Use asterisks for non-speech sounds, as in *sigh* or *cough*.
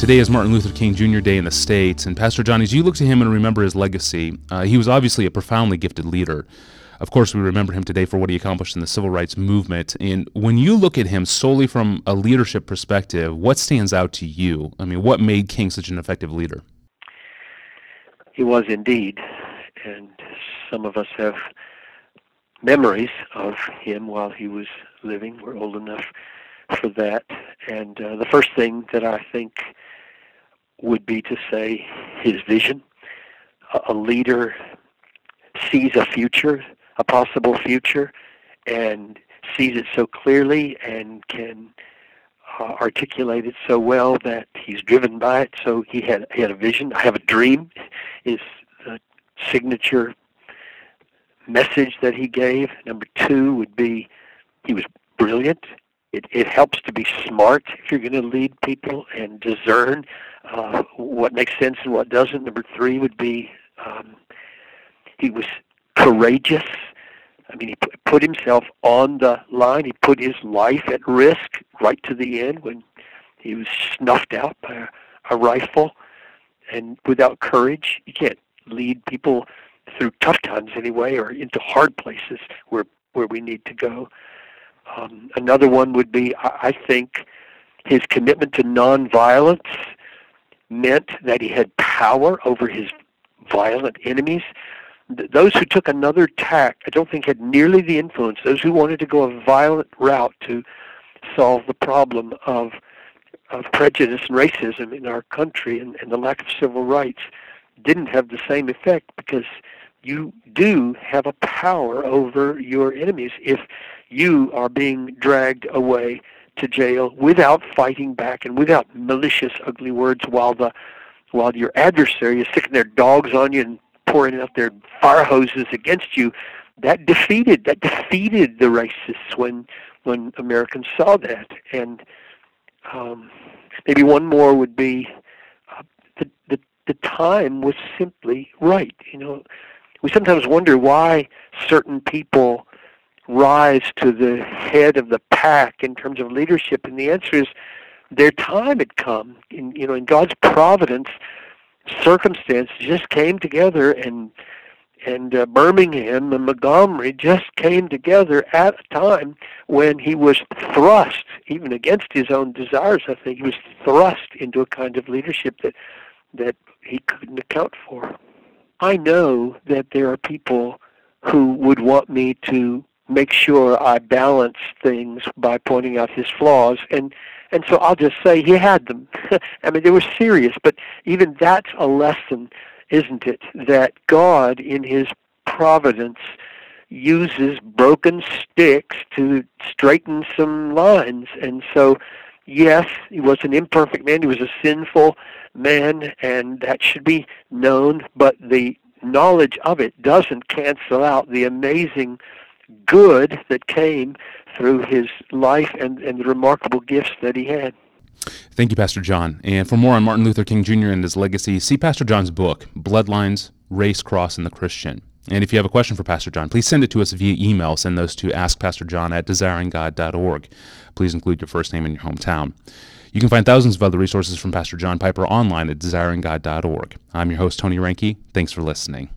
Today is Martin Luther King Jr. Day in the States, and Pastor John, as you look to him and remember his legacy, uh, he was obviously a profoundly gifted leader. Of course, we remember him today for what he accomplished in the civil rights movement. And when you look at him solely from a leadership perspective, what stands out to you? I mean, what made King such an effective leader? He was indeed. And some of us have memories of him while he was living. We're old enough for that. And uh, the first thing that I think would be to say his vision. A, a leader sees a future, a possible future, and sees it so clearly and can uh, articulate it so well that he's driven by it. So he had he had a vision. I have a dream. Is the signature message that he gave. Number two would be he was brilliant. It, it helps to be smart if you're going to lead people and discern uh, what makes sense and what doesn't. Number three would be um, he was courageous. I mean, he put himself on the line. He put his life at risk right to the end when he was snuffed out by a, a rifle. And without courage, you can't lead people through tough times anyway, or into hard places where where we need to go. Um, another one would be, I think, his commitment to nonviolence meant that he had power over his violent enemies. Those who took another tack, I don't think had nearly the influence. Those who wanted to go a violent route to solve the problem of of prejudice and racism in our country and, and the lack of civil rights didn't have the same effect because you do have a power over your enemies if you are being dragged away to jail without fighting back and without malicious, ugly words while the while your adversary is sticking their dogs on you and pouring out their fire hoses against you. That defeated that defeated the racists when when Americans saw that. And um, maybe one more would be uh, the, the the time was simply right. You know, we sometimes wonder why certain people rise to the head of the pack in terms of leadership? And the answer is their time had come. In, you know, in God's providence, circumstances just came together and and uh, Birmingham and Montgomery just came together at a time when he was thrust, even against his own desires. I think he was thrust into a kind of leadership that that he couldn't account for. I know that there are people who would want me to make sure I balance things by pointing out his flaws and and so I'll just say he had them. *laughs* I mean they were serious, but even that's a lesson, isn't it? That God in his providence uses broken sticks to straighten some lines. And so yes, he was an imperfect man, he was a sinful man and that should be known, but the knowledge of it doesn't cancel out the amazing good that came through his life and, and the remarkable gifts that he had. Thank you, Pastor John. And for more on Martin Luther King Jr. and his legacy, see Pastor John's book, Bloodlines, Race, Cross, and the Christian. And if you have a question for Pastor John, please send it to us via email. Send those to askpastorjohn at desiringgod.org. Please include your first name and your hometown. You can find thousands of other resources from Pastor John Piper online at desiringgod.org. I'm your host, Tony Reinke. Thanks for listening.